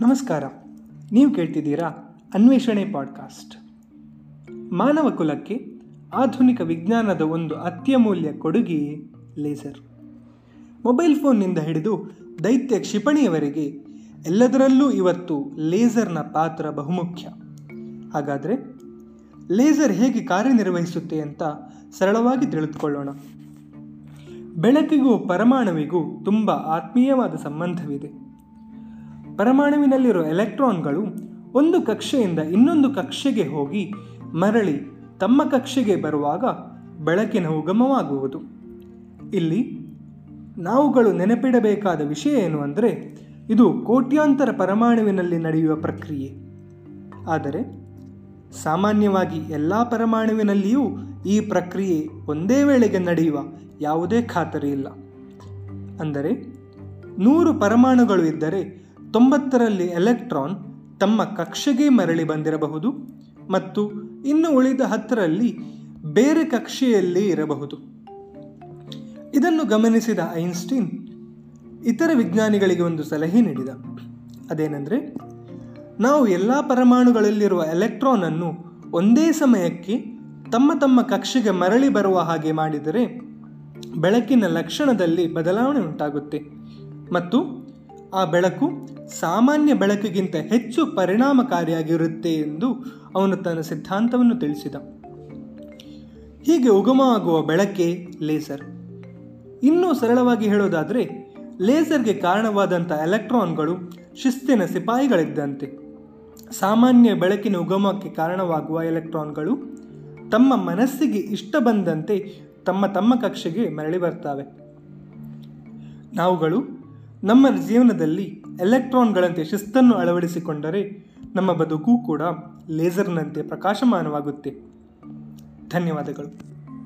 ನಮಸ್ಕಾರ. ನೀವು ಕೇಳ್ತಿದ್ದೀರಾ ಅನ್ವೇಷಣೆ ಪಾಡ್ಕಾಸ್ಟ್. ಮಾನವ ಕುಲಕ್ಕೆ ಆಧುನಿಕ ವಿಜ್ಞಾನದ ಒಂದು ಅತ್ಯಮೂಲ್ಯ ಕೊಡುಗೆಯೇ ಲೇಸರ್. ಮೊಬೈಲ್ ಫೋನ್ನಿಂದ ಹಿಡಿದು ದೈತ್ಯ ಕ್ಷಿಪಣಿಯವರೆಗೆ ಎಲ್ಲದರಲ್ಲೂ ಇವತ್ತು ಲೇಸರ್ನ ಪಾತ್ರ ಬಹುಮುಖ್ಯ. ಹಾಗಾದರೆ ಲೇಸರ್ ಹೇಗೆ ಕಾರ್ಯನಿರ್ವಹಿಸುತ್ತೆ ಅಂತ ಸರಳವಾಗಿ ತಿಳಿದುಕೊಳ್ಳೋಣ. ಬೆಳಕಿಗೂ ಪರಮಾಣುವಿಗೂ ತುಂಬ ಆತ್ಮೀಯವಾದ ಸಂಬಂಧವಿದೆ. ಪರಮಾಣುವಿನಲ್ಲಿರೋ ಎಲೆಕ್ಟ್ರಾನ್ಗಳು ಒಂದು ಕಕ್ಷೆಯಿಂದ ಇನ್ನೊಂದು ಕಕ್ಷೆಗೆ ಹೋಗಿ ಮರಳಿ ತಮ್ಮ ಕಕ್ಷೆಗೆ ಬರುವಾಗ ಬೆಳಕಿನ ಉಗಮವಾಗುವುದು. ಇಲ್ಲಿ ನಾವುಗಳು ನೆನಪಿಡಬೇಕಾದ ವಿಷಯ ಏನು ಅಂದರೆ ಇದು ಕೋಟ್ಯಾಂತರ ಪರಮಾಣುವಿನಲ್ಲಿ ನಡೆಯುವ ಪ್ರಕ್ರಿಯೆ. ಆದರೆ ಸಾಮಾನ್ಯವಾಗಿ ಎಲ್ಲ ಪರಮಾಣುವಿನಲ್ಲಿಯೂ ಈ ಪ್ರಕ್ರಿಯೆ ಒಂದೇ ವೇಳೆಗೆ ನಡೆಯುವ ಯಾವುದೇ ಖಾತರಿ ಇಲ್ಲ. ಅಂದರೆ ನೂರು ಪರಮಾಣುಗಳು ಇದ್ದರೆ ತೊಂಬತ್ತರಲ್ಲಿ ಎಲೆಕ್ಟ್ರಾನ್ ತಮ್ಮ ಕಕ್ಷೆಗೆ ಮರಳಿ ಬಂದಿರಬಹುದು ಮತ್ತು ಇನ್ನು ಉಳಿದ ಹತ್ತರಲ್ಲಿ ಬೇರೆ ಕಕ್ಷೆಯಲ್ಲಿ ಇರಬಹುದು. ಇದನ್ನು ಗಮನಿಸಿದ ಐನ್ಸ್ಟೀನ್ ಇತರ ವಿಜ್ಞಾನಿಗಳಿಗೆ ಒಂದು ಸಲಹೆ ನೀಡಿದ. ಅದೇನೆಂದರೆ, ನಾವು ಎಲ್ಲ ಪರಮಾಣುಗಳಲ್ಲಿರುವ ಎಲೆಕ್ಟ್ರಾನ್ ಅನ್ನು ಒಂದೇ ಸಮಯಕ್ಕೆ ತಮ್ಮ ತಮ್ಮ ಕಕ್ಷೆಗೆ ಮರಳಿ ಬರುವ ಹಾಗೆ ಮಾಡಿದರೆ ಬೆಳಕಿನ ಲಕ್ಷಣದಲ್ಲಿ ಬದಲಾವಣೆ ಉಂಟಾಗುತ್ತೆ ಮತ್ತು ಆ ಬೆಳಕು ಸಾಮಾನ್ಯ ಬೆಳಕಿಗಿಂತ ಹೆಚ್ಚು ಪರಿಣಾಮಕಾರಿಯಾಗಿರುತ್ತೆ ಎಂದು ಅವನು ತನ್ನ ಸಿದ್ಧಾಂತವನ್ನು ತಿಳಿಸಿದ. ಹೀಗೆ ಉಗಮವಾಗುವ ಬೆಳಕೆ ಲೇಸರ್. ಇನ್ನೂ ಸರಳವಾಗಿ ಹೇಳೋದಾದರೆ, ಲೇಸರ್ಗೆ ಕಾರಣವಾದಂಥ ಎಲೆಕ್ಟ್ರಾನ್ಗಳು ಶಿಸ್ತಿನ ಸಿಪಾಯಿಗಳಿದ್ದಂತೆ. ಸಾಮಾನ್ಯ ಬೆಳಕಿನ ಉಗಮಕ್ಕೆ ಕಾರಣವಾಗುವ ಎಲೆಕ್ಟ್ರಾನ್ಗಳು ತಮ್ಮ ಮನಸ್ಸಿಗೆ ಇಷ್ಟ ಬಂದಂತೆ ತಮ್ಮ ತಮ್ಮ ಕಕ್ಷೆಗೆ ಮರಳಿ ಬರ್ತವೆ. ನಾವುಗಳು ನಮ್ಮ ಜೀವನದಲ್ಲಿ ಎಲೆಕ್ಟ್ರಾನ್ಗಳಂತೆ ಶಿಸ್ತನ್ನು ಅಳವಡಿಸಿಕೊಂಡರೆ ನಮ್ಮ ಬದುಕು ಕೂಡ ಲೇಸರ್ನಂತೆ ಪ್ರಕಾಶಮಾನವಾಗುತ್ತೆ. ಧನ್ಯವಾದಗಳು.